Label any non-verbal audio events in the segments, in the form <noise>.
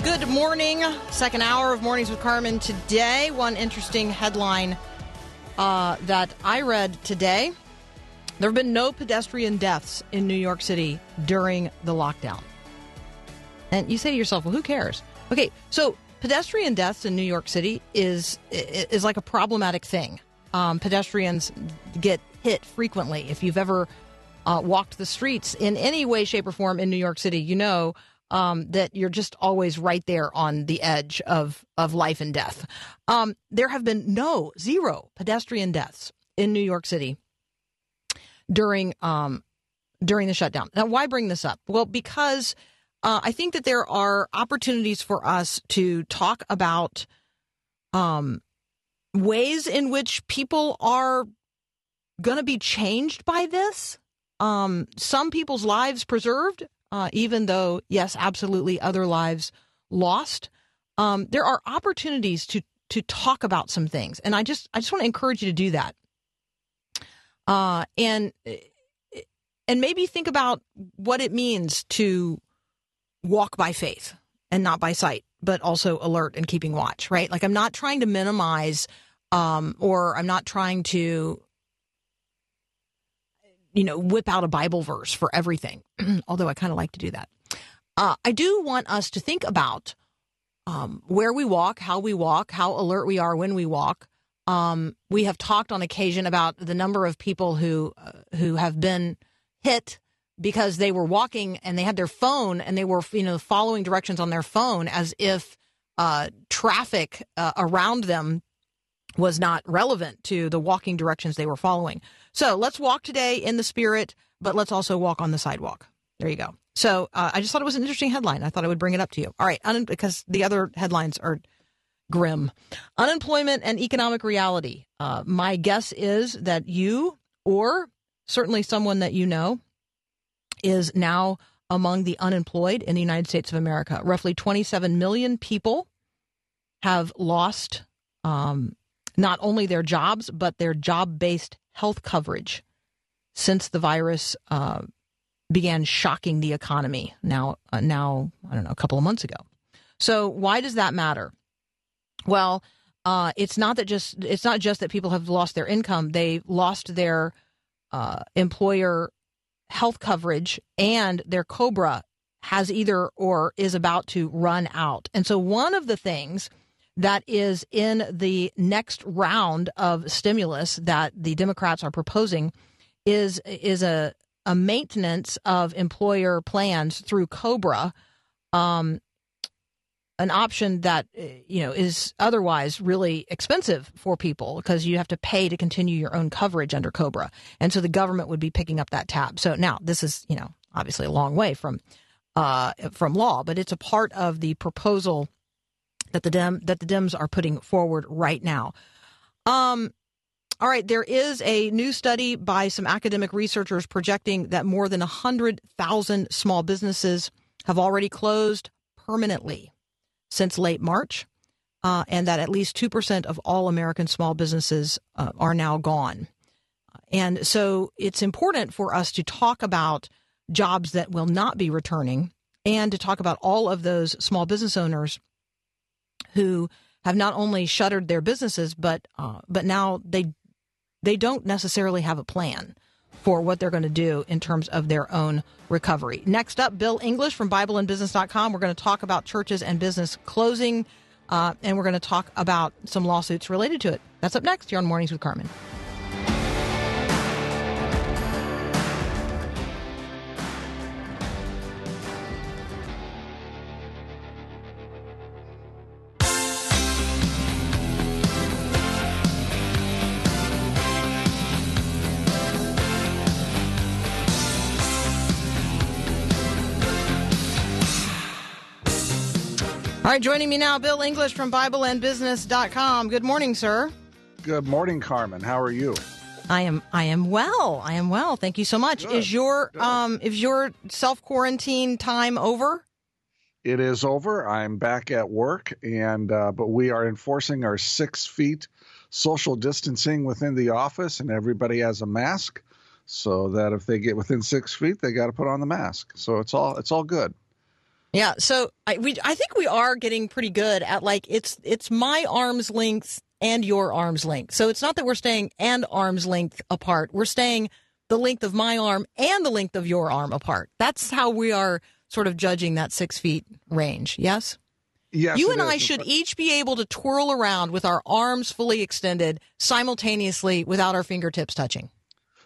Good morning. Second hour of Mornings with Carmen today. One interesting headline uh, that I read today. There have been no pedestrian deaths in New York City during the lockdown. And you say to yourself, well, who cares? Okay, so pedestrian deaths in New York City is is like a problematic thing. Um, pedestrians get hit frequently. If you've ever uh, walked the streets in any way, shape, or form in New York City, you know um, that you're just always right there on the edge of of life and death. Um, there have been no zero pedestrian deaths in New York City during um, during the shutdown. Now, why bring this up? Well, because uh, I think that there are opportunities for us to talk about um, ways in which people are going to be changed by this. Um, some people's lives preserved, uh, even though, yes, absolutely, other lives lost. Um, there are opportunities to to talk about some things, and I just I just want to encourage you to do that. Uh, and and maybe think about what it means to walk by faith and not by sight, but also alert and keeping watch. Right? Like I'm not trying to minimize, um, or I'm not trying to you know, whip out a Bible verse for everything, <clears throat> although I kind of like to do that. Uh, I do want us to think about um, where we walk, how we walk, how alert we are when we walk. Um, we have talked on occasion about the number of people who uh, who have been hit because they were walking and they had their phone and they were you know following directions on their phone as if uh, traffic uh, around them was not relevant to the walking directions they were following. So let's walk today in the spirit, but let's also walk on the sidewalk. There you go. So uh, I just thought it was an interesting headline. I thought I would bring it up to you. All right, un- because the other headlines are grim. Unemployment and economic reality. Uh, my guess is that you, or certainly someone that you know, is now among the unemployed in the United States of America. Roughly 27 million people have lost um, not only their jobs, but their job based health coverage since the virus uh, began shocking the economy now, uh, now, I don't know, a couple of months ago. So, why does that matter? Well, uh, it's not that just it's not just that people have lost their income; they lost their uh, employer health coverage, and their Cobra has either or is about to run out. And so, one of the things that is in the next round of stimulus that the Democrats are proposing is is a a maintenance of employer plans through Cobra, um, an option that you know is otherwise really expensive for people because you have to pay to continue your own coverage under Cobra, and so the government would be picking up that tab. So now this is you know obviously a long way from uh, from law, but it's a part of the proposal that the Dem that the Dems are putting forward right now. Um, all right, there is a new study by some academic researchers projecting that more than 100,000 small businesses have already closed permanently since late March, uh, and that at least 2% of all American small businesses uh, are now gone. And so it's important for us to talk about jobs that will not be returning and to talk about all of those small business owners who have not only shuttered their businesses, but uh, but now they they don't necessarily have a plan for what they're going to do in terms of their own recovery. Next up, Bill English from BibleandBusiness.com. We're going to talk about churches and business closing, uh, and we're going to talk about some lawsuits related to it. That's up next here on Mornings with Carmen. Right, joining me now, Bill English from BibleandBusiness.com. Good morning, sir. Good morning, Carmen. How are you? I am. I am well. I am well. Thank you so much. Good, is your good. um is your self quarantine time over? It is over. I'm back at work, and uh, but we are enforcing our six feet social distancing within the office, and everybody has a mask, so that if they get within six feet, they got to put on the mask. So it's all it's all good. Yeah. So I we I think we are getting pretty good at like it's it's my arm's length and your arm's length. So it's not that we're staying and arm's length apart. We're staying the length of my arm and the length of your arm apart. That's how we are sort of judging that six feet range. Yes. Yes, you and I is. should each be able to twirl around with our arms fully extended simultaneously without our fingertips touching.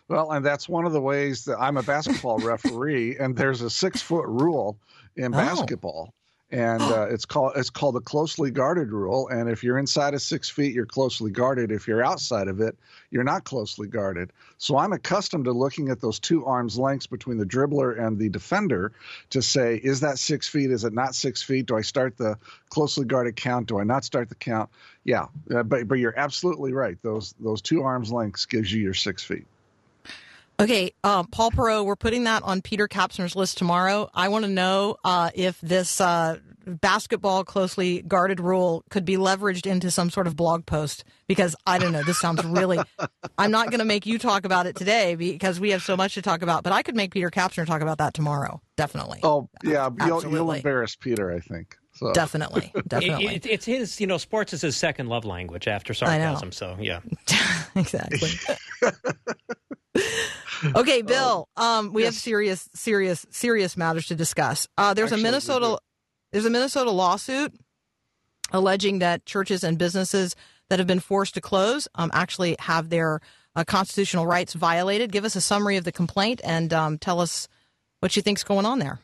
Well, and that's one of the ways that I'm a basketball referee, and there's a six foot rule in Oh. basketball, and uh, it's called it's called the closely guarded rule. And if you're inside of six feet, you're closely guarded. If you're outside of it, you're not closely guarded. So I'm accustomed to looking at those two arms lengths between the dribbler and the defender to say, is that six feet? Is it not six feet? Do I start the closely guarded count? Do I not start the count? Yeah, uh, but but you're absolutely right. Those those two arms lengths gives you your six feet. Okay, uh, Paul Perot, we're putting that on Peter Kapsner's list tomorrow. I want to know uh, if this uh, basketball closely guarded rule could be leveraged into some sort of blog post because I don't know. This sounds really. <laughs> I'm not going to make you talk about it today because we have so much to talk about, but I could make Peter Kapsner talk about that tomorrow. Definitely. Oh yeah, you'll, you'll embarrass Peter, I think. So Definitely. <laughs> Definitely. It, it, it's his, you know, sports is his second love language after know. sarcasm. So yeah, <laughs> exactly. <laughs> okay, Bill. Um, we have serious, serious, serious matters to discuss. Uh, there's Actually, a Minnesota, there's a Minnesota lawsuit alleging that churches and businesses that have been forced to close um, actually have their uh, constitutional rights violated. Give us a summary of the complaint and um, tell us what you think's going on there.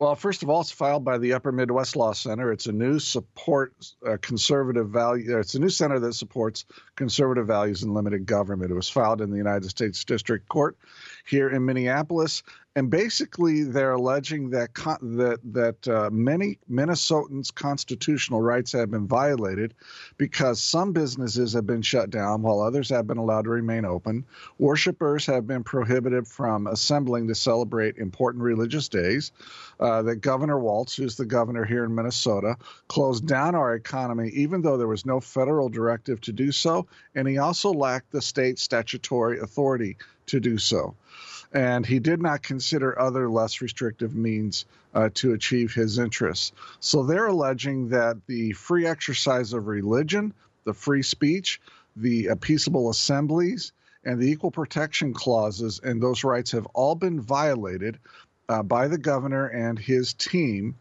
Well, first of all, it's filed by the Upper Midwest Law Center. It's a new support uh, conservative value. uh, It's a new center that supports conservative values and limited government. It was filed in the United States District Court here in Minneapolis, and basically they're alleging that con- that that uh, many Minnesotans' constitutional rights have been violated because some businesses have been shut down while others have been allowed to remain open. Worshippers have been prohibited from assembling to celebrate important religious days. Uh, that Governor Walz, who's the governor here in Minnesota, closed down our economy even though there was no federal directive to do so, and he also lacked the state statutory authority to do so. And he did not consider other less restrictive means uh, to achieve his interests. So they're alleging that the free exercise of religion, the free speech, the uh, peaceable assemblies, and the equal protection clauses and those rights have all been violated uh, by the governor and his team,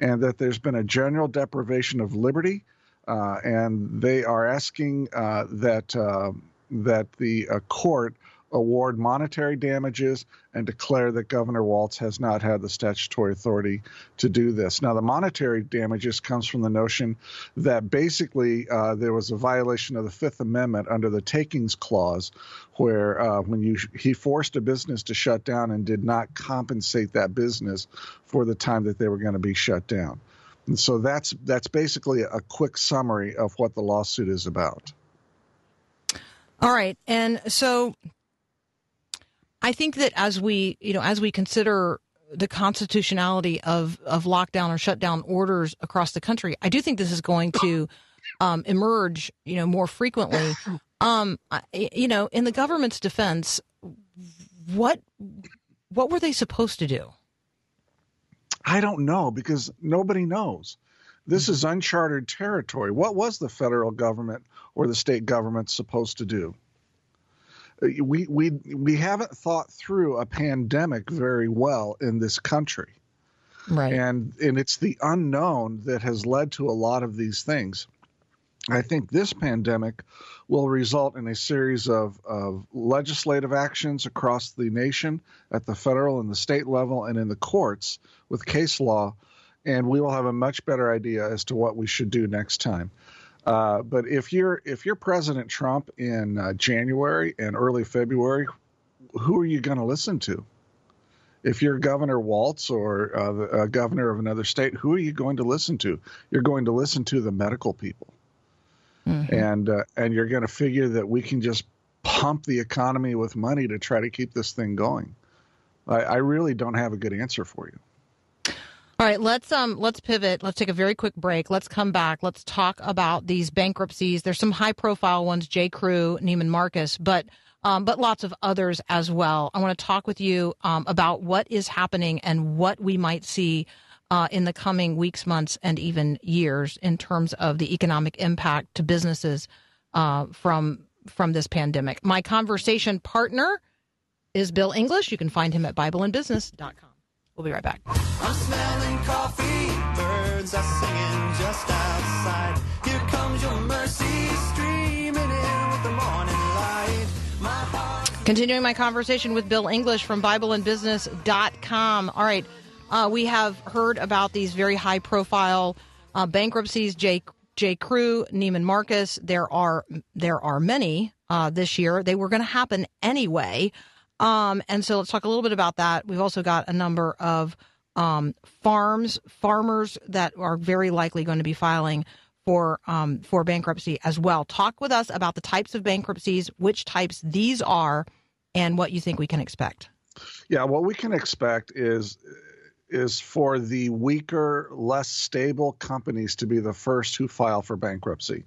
and that there's been a general deprivation of liberty. Uh, and they are asking uh, that uh, that the uh, court award monetary damages and declare that Governor Walz has not had the statutory authority to do this. Now, the monetary damages comes from the notion that basically uh, there was a violation of the Fifth Amendment under the Takings Clause, where uh, when you he forced a business to shut down and did not compensate that business for the time that they were going to be shut down. And so that's that's basically a quick summary of what the lawsuit is about. All right. And so I think that as we, you know, as we consider the constitutionality of, of lockdown or shutdown orders across the country, I do think this is going to um, emerge, you know, more frequently. Um, I- you know, in the government's defense, what what were they supposed to do? I don't know because nobody knows. This is uncharted territory. What was the federal government or the state government supposed to do? We we we haven't thought through a pandemic very well in this country. Right. and and it's the unknown that has led to a lot of these things. I think this pandemic will result in a series of, of legislative actions across the nation at the federal and the state level and in the courts with case law, and we will have a much better idea as to what we should do next time. Uh, but if you're if you're President Trump in uh, January and early February, who are you going to listen to? If you're Governor Walz or uh, the uh, governor of another state, who are you going to listen to? You're going to listen to the medical people, and uh, and you're going to figure that we can just pump the economy with money to try to keep this thing going. I, I really don't have a good answer for you. All right, let's um let's pivot. Let's take a very quick break. Let's come back. Let's talk about these bankruptcies. There's some high profile ones, J. Crew, Neiman Marcus, but um, but lots of others as well. I want to talk with you um, about what is happening and what we might see uh, in the coming weeks, months, and even years in terms of the economic impact to businesses uh, from from this pandemic. My conversation partner is Bill English. You can find him at BibleandBusiness.com. We'll be right back. I'm smelling coffee, birds are singing just outside. Here comes your mercy, streaming in with the morning light. My. Continuing my conversation with Bill English from BibleandBusiness.com. All right, uh, we have heard about these very high profile uh, bankruptcies. J. J. Crew, Neiman Marcus. There are there are many uh, this year. They were going to happen anyway. Um, and so let's talk a little bit about that. We've also got a number of um, farms, farmers that are very likely going to be filing for um, for bankruptcy as well. Talk with us about the types of bankruptcies, which types these are, and what you think we can expect. Yeah, what we can expect is is for the weaker, less stable companies to be the first who file for bankruptcy.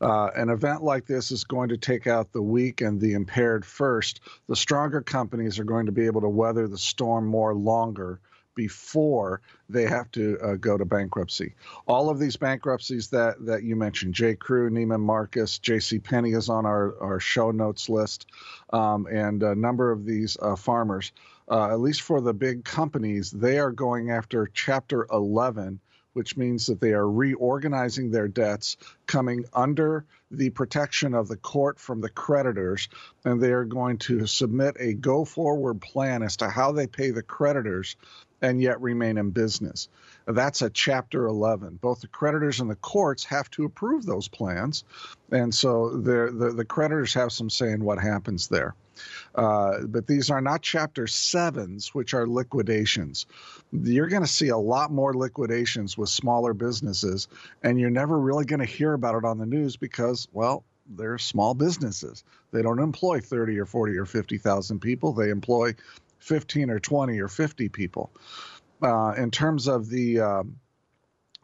Uh, an event like this is going to take out the weak and the impaired first. The stronger companies are going to be able to weather the storm more longer before they have to uh, go to bankruptcy. All of these bankruptcies that, that you mentioned, J. Crew, Neiman Marcus, J.C. Penney is on our, our show notes list, um, and a number of these uh, farmers, uh, at least for the big companies, they are going after Chapter 11 which means that they are reorganizing their debts, coming under the protection of the court from the creditors, and they are going to submit a go forward plan as to how they pay the creditors and yet remain in business. That's a Chapter 11. Both the creditors and the courts have to approve those plans, and so the, the creditors have some say in what happens there. Uh, but these are not Chapter 7s, which are liquidations. You're going to see a lot more liquidations with smaller businesses, and you're never really going to hear about it on the news because, well, they're small businesses. They don't employ 30 or 40 or 50,000 people. They employ 15 or 20 or 50 people. Uh, in terms of the um,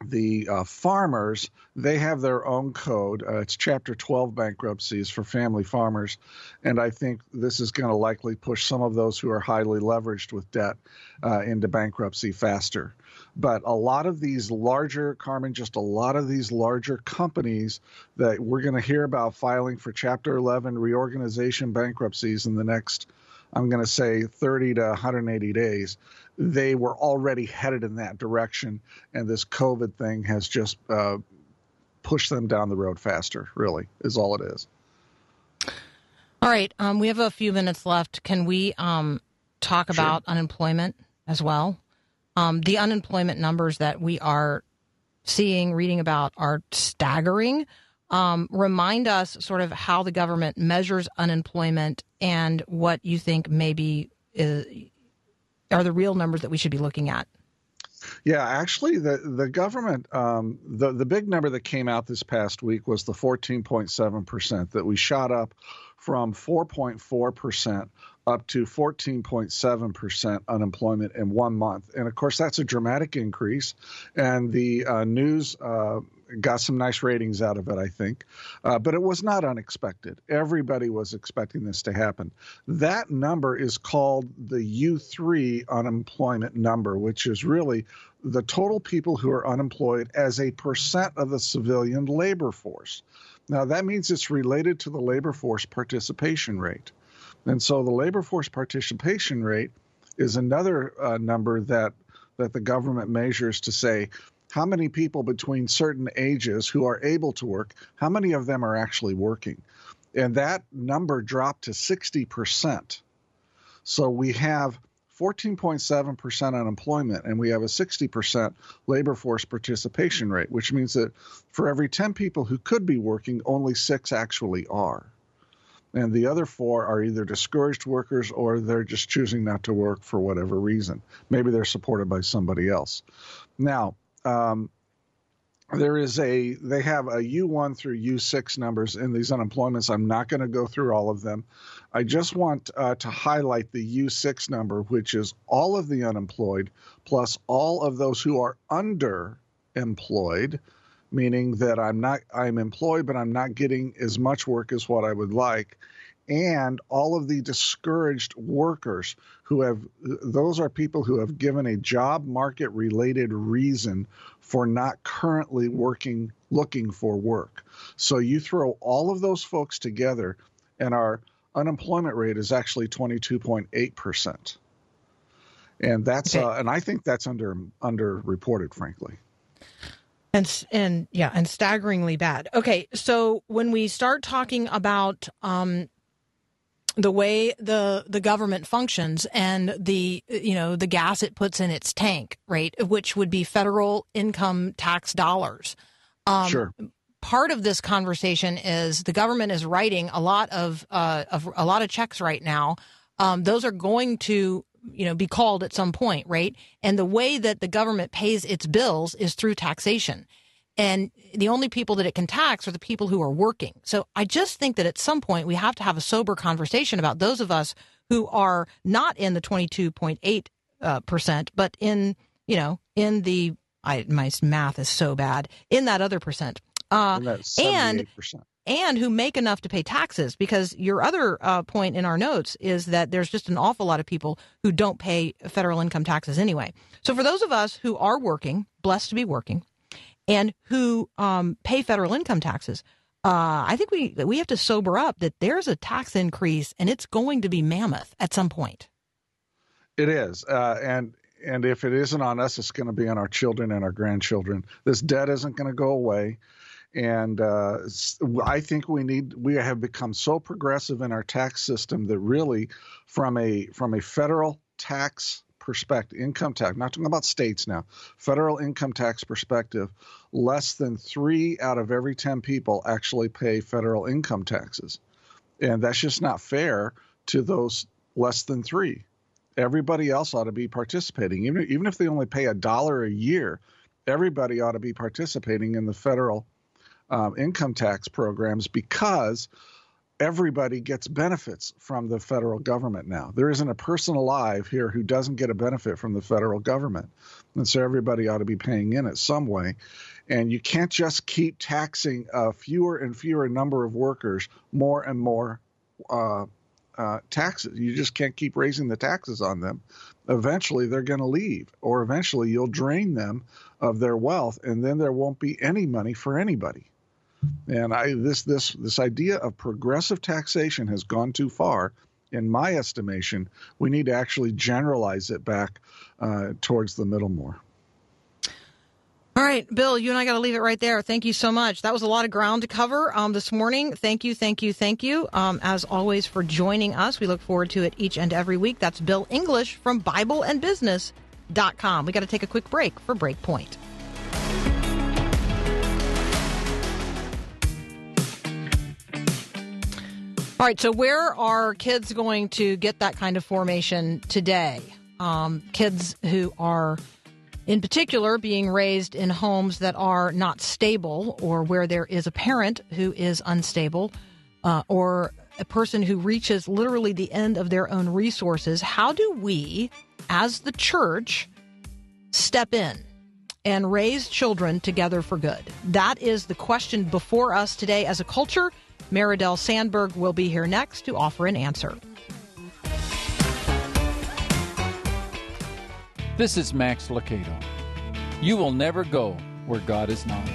the uh, farmers, they have their own code. Uh, it's Chapter 12 bankruptcies for family farmers. And I think this is going to likely push some of those who are highly leveraged with debt uh, into bankruptcy faster. But a lot of these larger, Carmen, just a lot of these larger companies that we're going to hear about filing for Chapter 11 reorganization bankruptcies in the next I'm going to say 30 to 180 days, they were already headed in that direction. And this COVID thing has just uh, pushed them down the road faster, really, is all it is. All right. Um, we have a few minutes left. Can we um, talk about unemployment as well? Um, the unemployment numbers that we are seeing, reading about, are staggering. Um, remind us sort of how the government measures unemployment and what you think maybe is, are the real numbers that we should be looking at. Yeah, actually, the the government, um, the the big number that came out this past week was the 14.7 percent that we shot up from 4.4 percent up to 14.7 percent unemployment in one month, and of course that's a dramatic increase. And the uh, news. Uh, got some nice ratings out of it, I think. Uh, but it was not unexpected. Everybody was expecting this to happen. That number is called the U3 unemployment number, which is really the total people who are unemployed as a percent of the civilian labor force. Now, that means it's related to the labor force participation rate. And so the labor force participation rate is another uh, number that that the government measures to say how many people between certain ages who are able to work, how many of them are actually working? And that number dropped to 60%. So we have 14.7% unemployment and we have a 60% labor force participation rate, which means that for every 10 people who could be working, only six actually are. And the other four are either discouraged workers or they're just choosing not to work for whatever reason. Maybe they're supported by somebody else. Now, um, there is a they have a U1 through U6 numbers in these unemployments. I'm not going to go through all of them. I just want uh, to highlight the U6 number, which is all of the unemployed plus all of those who are underemployed, meaning that I'm not I'm employed but I'm not getting as much work as what I would like. And all of the discouraged workers who have, those are people who have given a job market related reason for not currently working, looking for work. So you throw all of those folks together, and our unemployment rate is actually 22.8%. And that's, Okay. uh, and I think that's under underreported, frankly. And and yeah, and staggeringly bad. Okay, so when we start talking about um, the way the the government functions and the you know the gas it puts in its tank, right, which would be federal income tax dollars. Um, sure. Part of this conversation is the government is writing a lot of uh, of a lot of checks right now. Um, those are going to you know be called at some point, right? And the way that the government pays its bills is through taxation. And the only people that it can tax are the people who are working. So I just think that at some point we have to have a sober conversation about those of us who are not in the 22.8 uh, percent, but in you know in the I my math is so bad in that other percent. Uh, And and 78%. and who make enough to pay taxes because your other uh, point in our notes is that there's just an awful lot of people who don't pay federal income taxes anyway. So for those of us who are working, blessed to be working, and who um, pay federal income taxes, uh, I think we we have to sober up that there's a tax increase and it's going to be mammoth at some point. It is, uh, and and if it isn't on us, it's going to be on our children and our grandchildren. This debt isn't going to go away, and uh, I think we need. We have become so progressive in our tax system that really, from a from a federal tax perspective, income tax, not talking about states now, federal income tax perspective, less than three out of every ten people actually pay federal income taxes, and that's just not fair to those less than three. Everybody else ought to be participating. Even even if they only pay a dollar a year everybody ought to be participating in the federal um, income tax programs because everybody gets benefits from the federal government now there isn't a person alive here who doesn't get a benefit from the federal government and so everybody ought to be paying in it some way and you can't just keep taxing a fewer and fewer number of workers more and more uh, uh, taxes. You just can't keep raising the taxes on them. Eventually, they're going to leave, or eventually, you'll drain them of their wealth, and then there won't be any money for anybody. And I this this this idea of progressive taxation has gone too far. In my estimation, we need to actually generalize it back uh, towards the middle more. All right, Bill, you and I got to leave it right there. Thank you so much. That was a lot of ground to cover um, this morning. Thank you, thank you, thank you, um, as always, for joining us. We look forward to it each and every week. That's Bill English from BibleandBusiness.com. We got to take a quick break for Breakpoint. All right, so where are kids going to get that kind of formation today? Um, kids who are in particular being raised in homes that are not stable or where there is a parent who is unstable uh, or a person who reaches literally the end of their own resources how do we as the church step in and raise children together for good that is the question before us today as a culture Maridel Sandberg will be here next to offer an answer. This is Max Lucado. You will never go where God is not.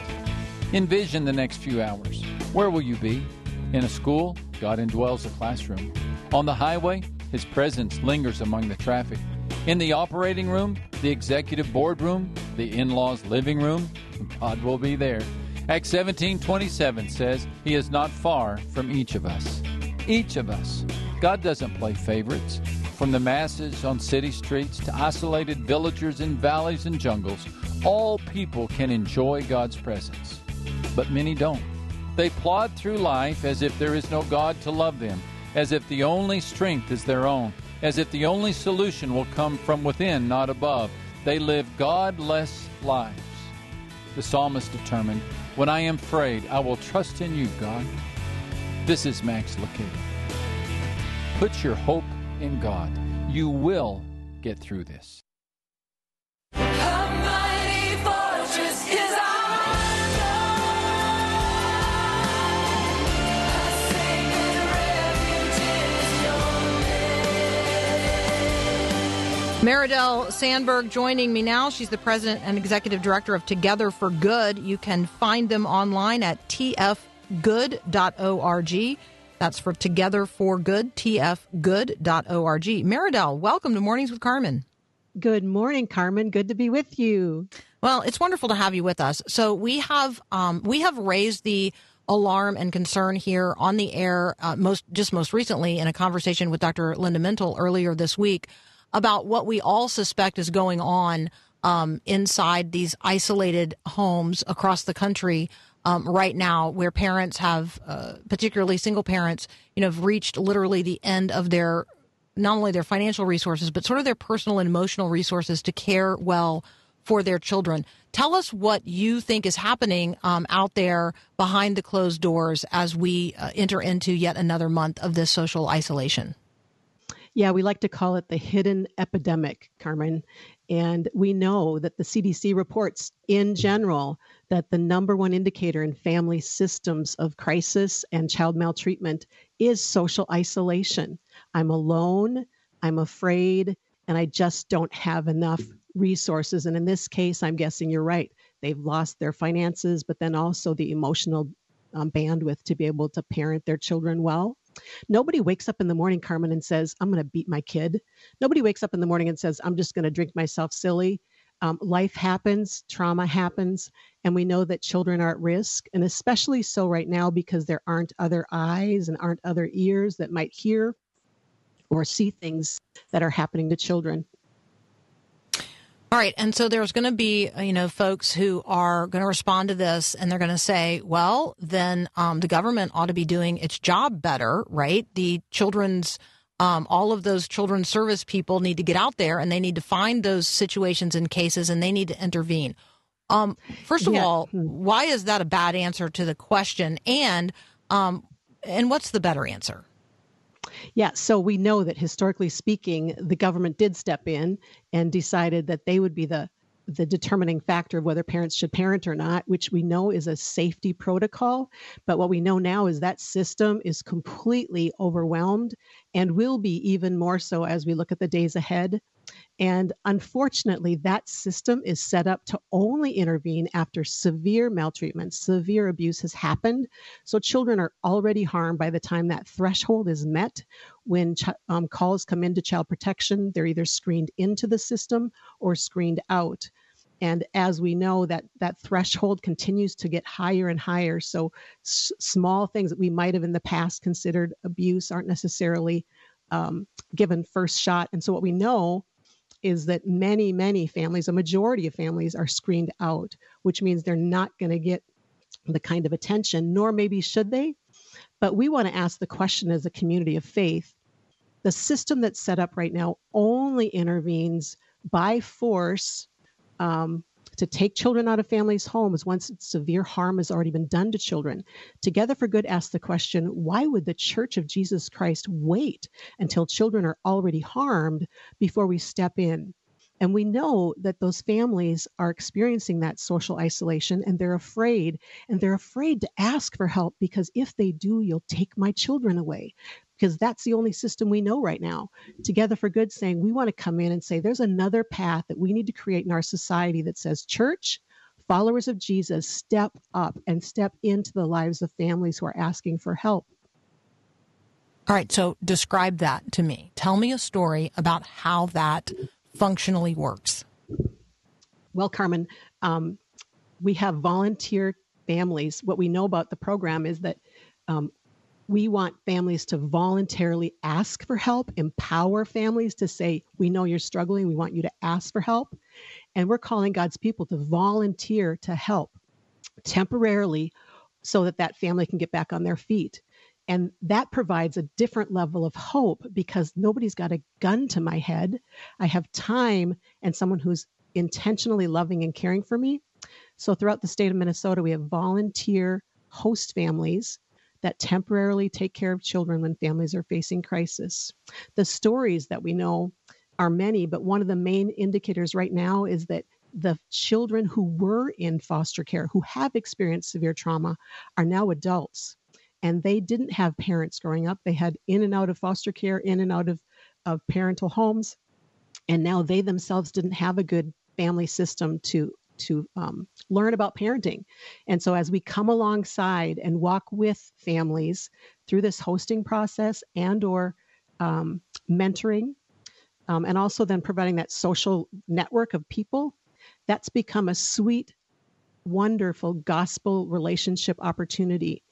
Envision the next few hours. Where will you be? In a school, God indwells the classroom. On the highway, His presence lingers among the traffic. In the operating room, the executive boardroom, the in law's living room, God will be there. Acts 17:27 says, "He is not far from each of us." Each of us. God doesn't play favorites. From the masses on city streets to isolated villagers in valleys and jungles, all people can enjoy God's presence. But many don't. They plod through life as if there is no God to love them as if the only strength is their own, as if the only solution will come from within, not above. They live godless lives. The psalmist determined, When I am afraid, I will trust in you, God. This is Max Lucado. Put your hope in God. You will get through this. Maridel Sandberg joining me now. She's the president and executive director of Together for Good. You can find them online at tfgood.org. That's for Together for Good, tfgood.org. Maridel, welcome to Mornings with Carmen. Good morning, Carmen. Good to be with you. Well, it's wonderful to have you with us. So we have um, we have raised the alarm and concern here on the air uh, most just most recently in a conversation with Dr. Linda Mintle earlier this week about what we all suspect is going on um, inside these isolated homes across the country um, right now, where parents have, uh, particularly single parents, you know, have reached literally the end of their not only their financial resources, but sort of their personal and emotional resources to care well for their children. Tell us what you think is happening um, out there behind the closed doors as we uh, enter into yet another month of this social isolation. Yeah, we like to call it the hidden epidemic, Carmen. And we know that the CDC reports in general that the number one indicator in family systems of crisis and child maltreatment is social isolation. I'm alone, I'm afraid, and I just don't have enough resources. And in this case, I'm guessing you're right. They've lost their finances, but then also the emotional um, bandwidth to be able to parent their children well. Nobody wakes up in the morning, Carmen, and says, I'm going to beat my kid. Nobody wakes up in the morning and says, I'm just going to drink myself silly. Um, life happens, trauma happens, and we know that children are at risk, and especially so right now because there aren't other eyes and aren't other ears that might hear or see things that are happening to children. All right, and so there's going to be you know folks who are going to respond to this, and they're going to say, well, then um, the government ought to be doing its job better, right? The children's um, all of those children's service people need to get out there and they need to find those situations and cases and they need to intervene. Um, first of Yeah. all, why is that a bad answer to the question? And um, and what's the better answer? Yeah, so we know that historically speaking, the government did step in and decided that they would be the the determining factor of whether parents should parent or not, which we know is a safety protocol. But what we know now is that system is completely overwhelmed and will be even more so as we look at the days ahead. And unfortunately, that system is set up to only intervene after severe maltreatment, severe abuse has happened. So children are already harmed by the time that threshold is met. When ch- um, calls come into child protection, they're either screened into the system or screened out. And as we know, that that threshold continues to get higher and higher. So s- small things that we might have in the past considered abuse aren't necessarily um, given first shot. And so what we know is that many, many families, a majority of families, are screened out, which means they're not going to get the kind of attention, nor maybe should they. But we want to ask the question as a community of faith the system that's set up right now only intervenes by force um, to take children out of families' homes once severe harm has already been done to children. Together for Good asks the question why would the Church of Jesus Christ wait until children are already harmed before we step in? And we know that those families are experiencing that social isolation and they're afraid. And they're afraid to ask for help because if they do, you'll take my children away. Because that's the only system we know right now. Together for Good saying we want to come in and say there's another path that we need to create in our society that says, church, followers of Jesus, step up and step into the lives of families who are asking for help. All right, so describe that to me. Tell me a story about how that functionally works. Well, Carmen, um, we have volunteer families. What we know about the program is that um, we want families to voluntarily ask for help, empower families to say, We know you're struggling. We want you to ask for help. And we're calling God's people to volunteer to help temporarily so that that family can get back on their feet. And that provides a different level of hope because nobody's got a gun to my head. I have time and someone who's intentionally loving and caring for me. So, throughout the state of Minnesota, we have volunteer host families that temporarily take care of children when families are facing crisis. The stories that we know are many, but one of the main indicators right now is that the children who were in foster care, who have experienced severe trauma, are now adults. And they didn't have parents growing up. They had in and out of foster care, in and out of, of parental homes. And now they themselves didn't have a good family system to to um, learn about parenting. And so, as we come alongside and walk with families through this hosting process and/or um, mentoring, um, and also then providing that social network of people, that's become a sweet, wonderful gospel relationship opportunity.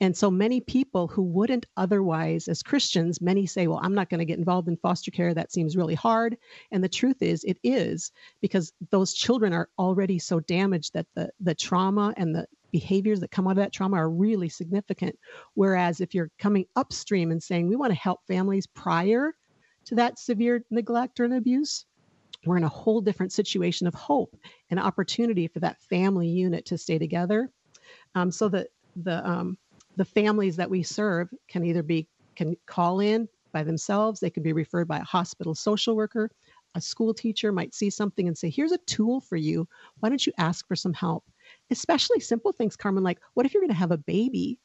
And so many people who wouldn't otherwise, as Christians, many say, Well, I'm not going to get involved in foster care. That seems really hard. And the truth is, it is because those children are already so damaged that the, the trauma and the behaviors that come out of that trauma are really significant. Whereas if you're coming upstream and saying, We want to help families prior to that severe neglect or an abuse, we're in a whole different situation of hope and opportunity for that family unit to stay together. Um, so that the um, the families that we serve can either be can call in by themselves, they can be referred by a hospital social worker, a school teacher might see something and say, "Here's a tool for you. Why don't you ask for some help?" Especially simple things, Carmen, like what if you're going to have a baby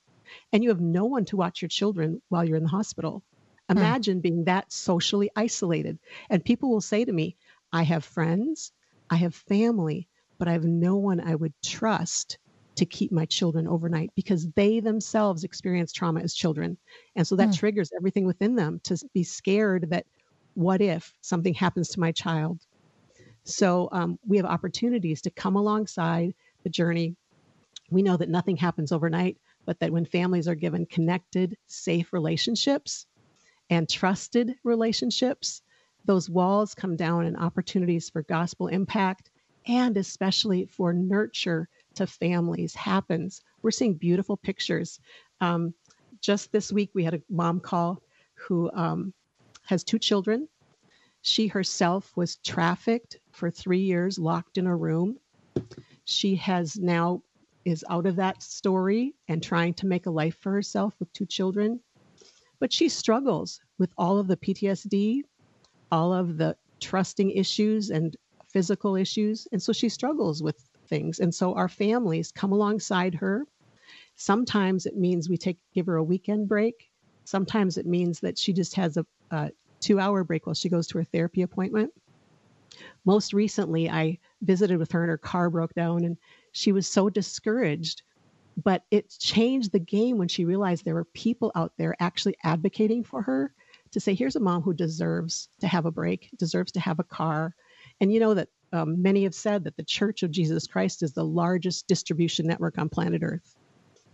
and you have no one to watch your children while you're in the hospital? Imagine being that socially isolated. And people will say to me, I have friends, I have family, but I have no one I would trust to keep my children overnight because they themselves experience trauma as children. And so that Mm. triggers everything within them to be scared that what if something happens to my child? So um, we have opportunities to come alongside the journey. We know that nothing happens overnight, but that when families are given connected, safe relationships and trusted relationships, those walls come down and opportunities for gospel impact and especially for nurture to families happens. We're seeing beautiful pictures. Um, just this week, we had a mom call who um, has two children. She herself was trafficked for three years, locked in a room. She has now is out of that story and trying to make a life for herself with two children. But she struggles with all of the PTSD, all of the trusting issues and physical issues. And so she struggles with things. And so our families come alongside her. Sometimes it means we take give her a weekend break. Sometimes it means that she just has a, a two hour break while she goes to her therapy appointment. Most recently, I visited with her and her car broke down and she was so discouraged. But it changed the game when she realized there were people out there actually advocating for her to say, here's a mom who deserves to have a break, deserves to have a car. And you know that um, many have said that the Church of Jesus Christ is the largest distribution network on planet Earth.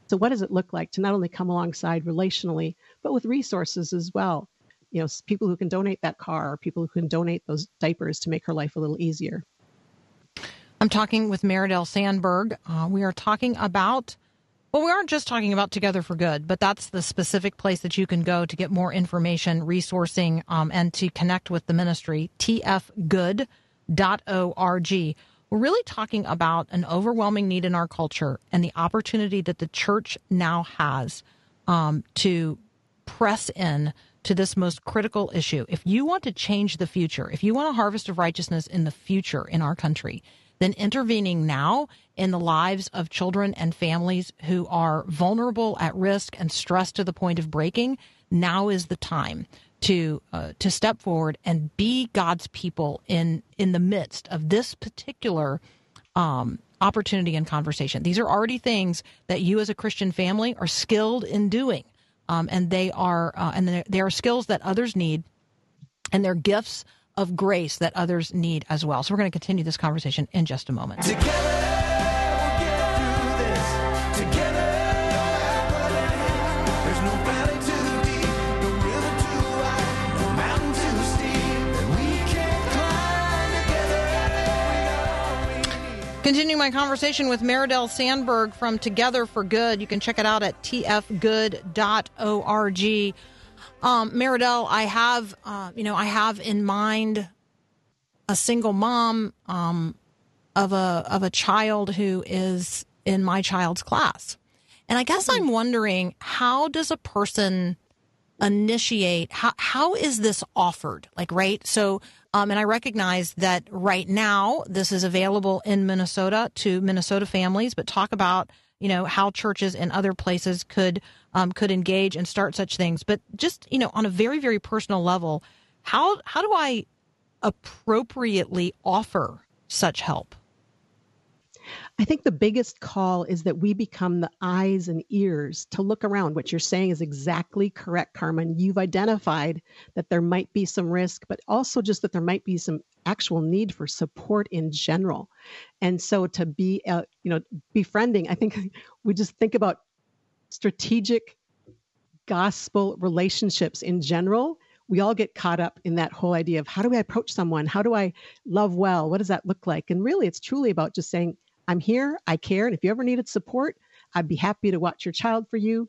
So, what does it look like to not only come alongside relationally, but with resources as well? You know, people who can donate that car, people who can donate those diapers to make her life a little easier. I'm talking with Maridel Sandberg. Uh, we are talking about, well, we aren't just talking about Together for Good, but that's the specific place that you can go to get more information, resourcing, um, and to connect with the ministry, tfgood.org. We're really talking about an overwhelming need in our culture and the opportunity that the church now has um, to press in to this most critical issue. If you want to change the future, if you want a harvest of righteousness in the future in our country, then intervening now in the lives of children and families who are vulnerable, at risk, and stressed to the point of breaking, now is the time to uh, to step forward and be God's people in in the midst of this particular um, opportunity and conversation. These are already things that you as a Christian family are skilled in doing, um, and they are uh, and they are skills that others need, and they're gifts of grace that others need as well. So we're going to continue this conversation in just a moment. Together. Continuing my conversation with Maridel Sandberg from Together for Good. You can check it out at tfgood.org. Um, Maridel, I have, uh, you know, I have in mind a single mom um, of a of a child who is in my child's class, and I guess I'm wondering how does a person initiate how how is this offered? Like right? So um, and i recognize that right now this is available in minnesota to minnesota families but talk about you know how churches in other places could um, could engage and start such things but just you know on a very very personal level how how do i appropriately offer such help I think the biggest call is that we become the eyes and ears to look around. What you're saying is exactly correct, Carmen. You've identified that there might be some risk, but also just that there might be some actual need for support in general. And so to be, uh, you know, befriending, I think <laughs> we just think about strategic gospel relationships in general we all get caught up in that whole idea of how do I approach someone? How do I love well? What does that look like? And really, it's truly about just saying, I'm here, I care, and if you ever needed support, I'd be happy to watch your child for you.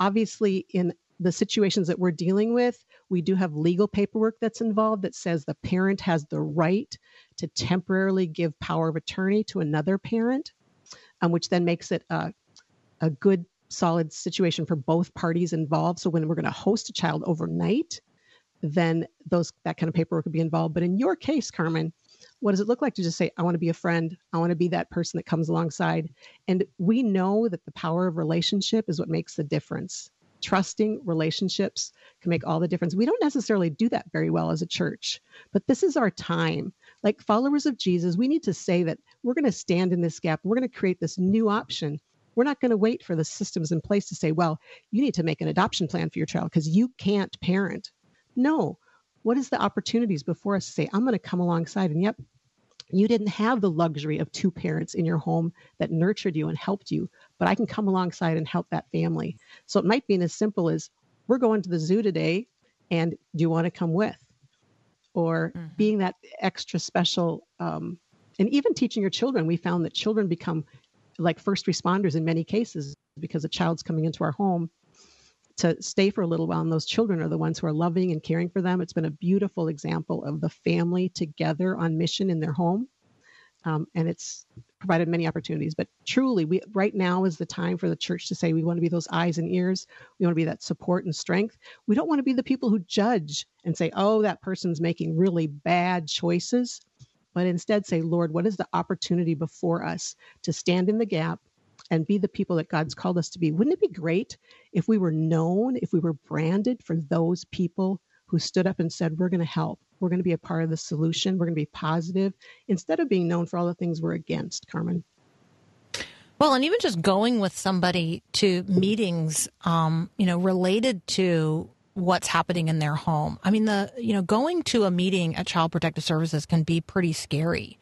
Obviously, in the situations that we're dealing with, we do have legal paperwork that's involved that says the parent has the right to temporarily give power of attorney to another parent, um, which then makes it a, a good, solid situation for both parties involved. So when we're going to host a child overnight, then those that kind of paperwork would be involved. But in your case, Carmen, what does it look like to just say, I want to be a friend? I want to be that person that comes alongside. And we know that the power of relationship is what makes the difference. Trusting relationships can make all the difference. We don't necessarily do that very well as a church, but this is our time. Like followers of Jesus, we need to say that we're going to stand in this gap. We're going to create this new option. We're not going to wait for the systems in place to say, well, you need to make an adoption plan for your child because you can't parent. No. What is the opportunities before us to say, I'm going to come alongside and yep, you didn't have the luxury of two parents in your home that nurtured you and helped you, but I can come alongside and help that family. So it might be as simple as we're going to the zoo today and do you want to come with? Or Mm-hmm. being that extra special, um, and even teaching your children. We found that children become like first responders in many cases because a child's coming into our home to stay for a little while and those children are the ones who are loving and caring for them. It's been a beautiful example of the family together on mission in their home. Um, and it's provided many opportunities. But truly we right now is the time for the church to say we want to be those eyes and ears. We want to be that support and strength. We don't want to be the people who judge and say oh that person's making really bad choices but instead say lord what is the opportunity before us to stand in the gap and be the people that God's called us to be. Wouldn't it be great if we were known, if we were branded for those people who stood up and said, We're going to help, we're going to be a part of the solution, we're going to be positive, instead of being known for all the things we're against, Carmen? Well, and even just going with somebody to meetings, um, you know, related to what's happening in their home. I mean, the you know, going to a meeting at Child Protective Services can be pretty scary,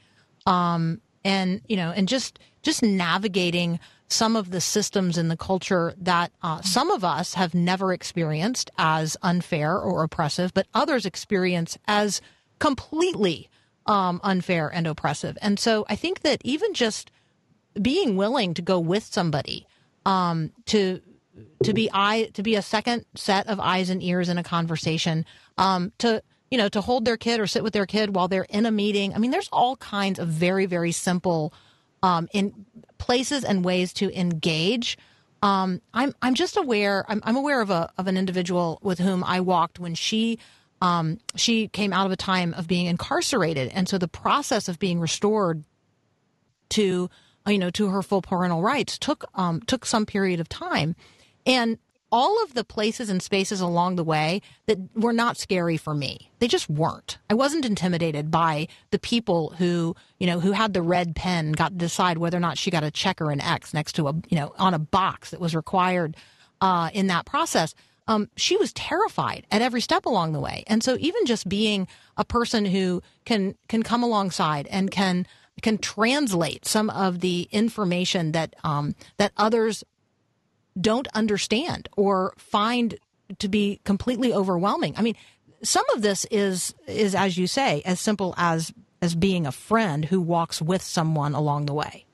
um, and you know, and just just navigating some of the systems in the culture that uh, some of us have never experienced as unfair or oppressive, but others experience as completely um, unfair and oppressive. And so, I think that even just being willing to go with somebody um, to to be eye to be a second set of eyes and ears in a conversation um, to you know to hold their kid or sit with their kid while they're in a meeting. I mean there's all kinds of very very simple um, in places and ways to engage. Um, I'm I'm just aware I'm, I'm aware of a of an individual with whom I walked when she um, she came out of a time of being incarcerated. And so the process of being restored to you know to her full parental rights took um, took some period of time, and all of the places and spaces along the way that were not scary for me. They just weren't. I wasn't intimidated by the people who you know who had the red pen got to decide whether or not she got a check or an X next to a you know on a box that was required uh, in that process. Um, she was terrified at every step along the way, and so even just being a person who can can come alongside and can can translate some of the information that um, that others don't understand or find to be completely overwhelming. I mean, some of this is is as you say, as simple as as being a friend who walks with someone along the way.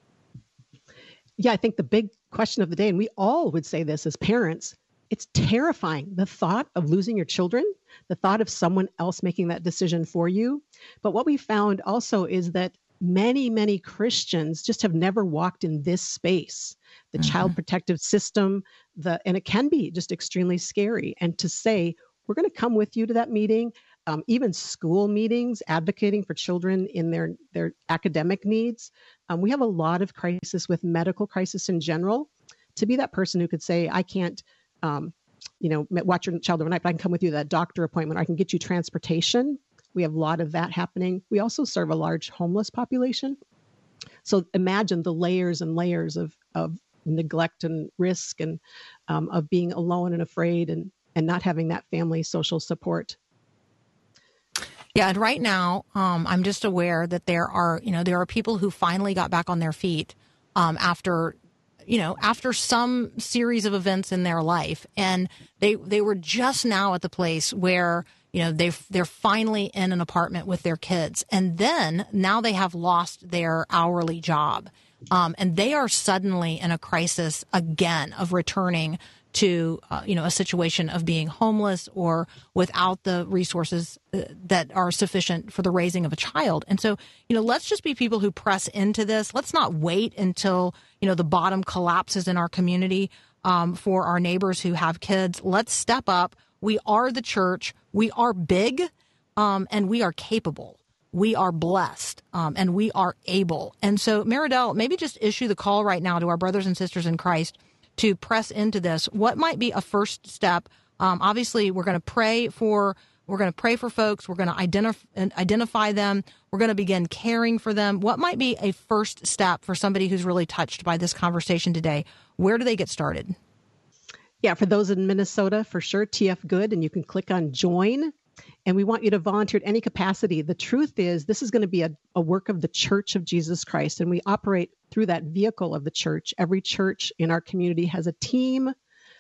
Yeah, I think the big question of the day, and we all would say this as parents, it's terrifying. The thought of losing your children, the thought of someone else making that decision for you. But what we found also is that many, many Christians just have never walked in this space. The child protective system, the and it can be just extremely scary. And to say, we're going to come with you to that meeting, um, even school meetings advocating for children in their their academic needs. Um, we have a lot of crisis with medical crisis in general. To be that person who could say, I can't, um, you know, watch your child overnight, but I can come with you to that doctor appointment. Or I can get you transportation. We have a lot of that happening. We also serve a large homeless population. So imagine the layers and layers of of neglect and risk and um, of being alone and afraid and and not having that family social support. Yeah, and right now, um, I'm just aware that there are, you know, there are people who finally got back on their feet um, after, you know, after some series of events in their life, and they they were just now at the place where you know they they're finally in an apartment with their kids, and then now they have lost their hourly job, um, and they are suddenly in a crisis again of returning to uh, you know a situation of being homeless or without the resources uh, that are sufficient for the raising of a child. And so you know let's just be people who press into this. Let's not wait until you know the bottom collapses in our community um, for our neighbors who have kids. Let's step up. We are the church we are big um, and we are capable we are blessed um, and we are able and so Maridel maybe just issue the call right now to our brothers and sisters in christ to press into this, what might be a first step? Um, obviously, we're going to pray for we're going to pray for folks. We're going to identify identify them. We're going to begin caring for them. What might be a first step for somebody who's really touched by this conversation today? Where do they get started? Yeah, for those in Minnesota, for sure, TF Good, and you can click on join. And we want you to volunteer at any capacity. The truth is, this is going to be a, a work of the Church of Jesus Christ, and we operate through that vehicle of the church. Every church in our community has a team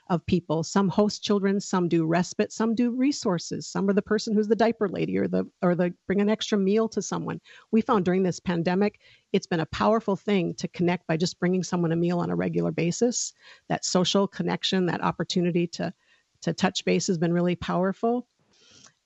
of people. Some host children, some do respite, some do resources. Some are the person who's the diaper lady or the or the bring an extra meal to someone. We found during this pandemic, it's been a powerful thing to connect by just bringing someone a meal on a regular basis. That social connection, that opportunity to to touch base has been really powerful.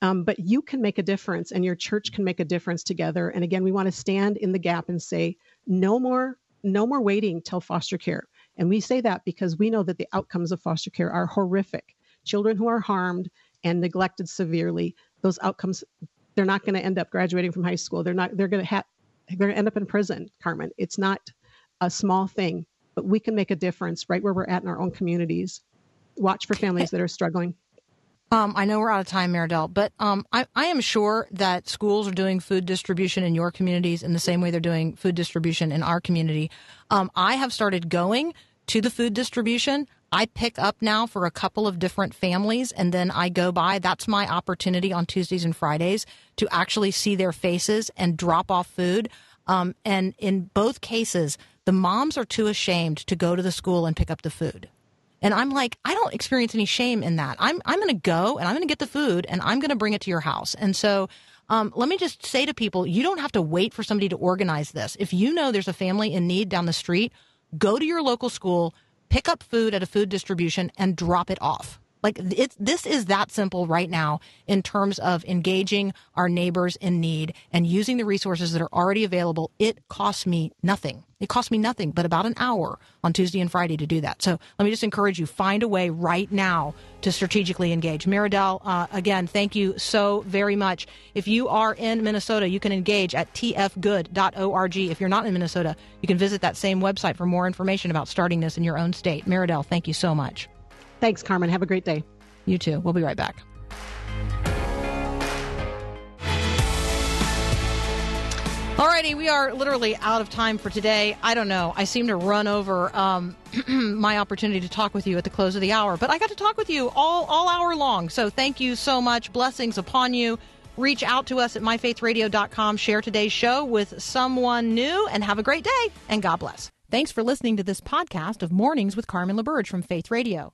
Um, but you can make a difference, and your church can make a difference together. And again, we want to stand in the gap and say, no more, no more waiting till foster care. And we say that because we know that the outcomes of foster care are horrific. Children who are harmed and neglected severely, those outcomes, they're not going to end up graduating from high school. They're not, they're going to have, they're going to end up in prison, Carmen. It's not a small thing, but we can make a difference right where we're at in our own communities. Watch for families that are struggling. Um, I know we're out of time, Maridel, but um, I, I am sure that schools are doing food distribution in your communities in the same way they're doing food distribution in our community. Um, I have started going to the food distribution. I pick up now for a couple of different families and then I go by. That's my opportunity on Tuesdays and Fridays to actually see their faces and drop off food. Um, and in both cases, the moms are too ashamed to go to the school and pick up the food. And I'm like, I don't experience any shame in that. I'm I'm going to go and I'm going to get the food and I'm going to bring it to your house. And so, um, let me just say to people, you don't have to wait for somebody to organize this. If you know there's a family in need down the street, go to your local school, pick up food at a food distribution, and drop it off. Like it's this is that simple right now in terms of engaging our neighbors in need and using the resources that are already available. It costs me nothing. It costs me nothing but about an hour on Tuesday and Friday to do that. So let me just encourage you find a way right now to strategically engage. Maridel, uh, again, thank you so very much. If you are in Minnesota, you can engage at tfgood.org. If you're not in Minnesota, you can visit that same website for more information about starting this in your own state. Maridel, thank you so much. Thanks, Carmen. Have a great day. You too. We'll be right back. Alrighty, we are literally out of time for today. I don't know. I seem to run over um, <clears throat> my opportunity to talk with you at the close of the hour, but I got to talk with you all all hour long. So thank you so much. Blessings upon you. Reach out to us at myfaithradio.com. Share today's show with someone new, and have a great day. And God bless. Thanks for listening to this podcast of Mornings with Carmen LaBerge from Faith Radio.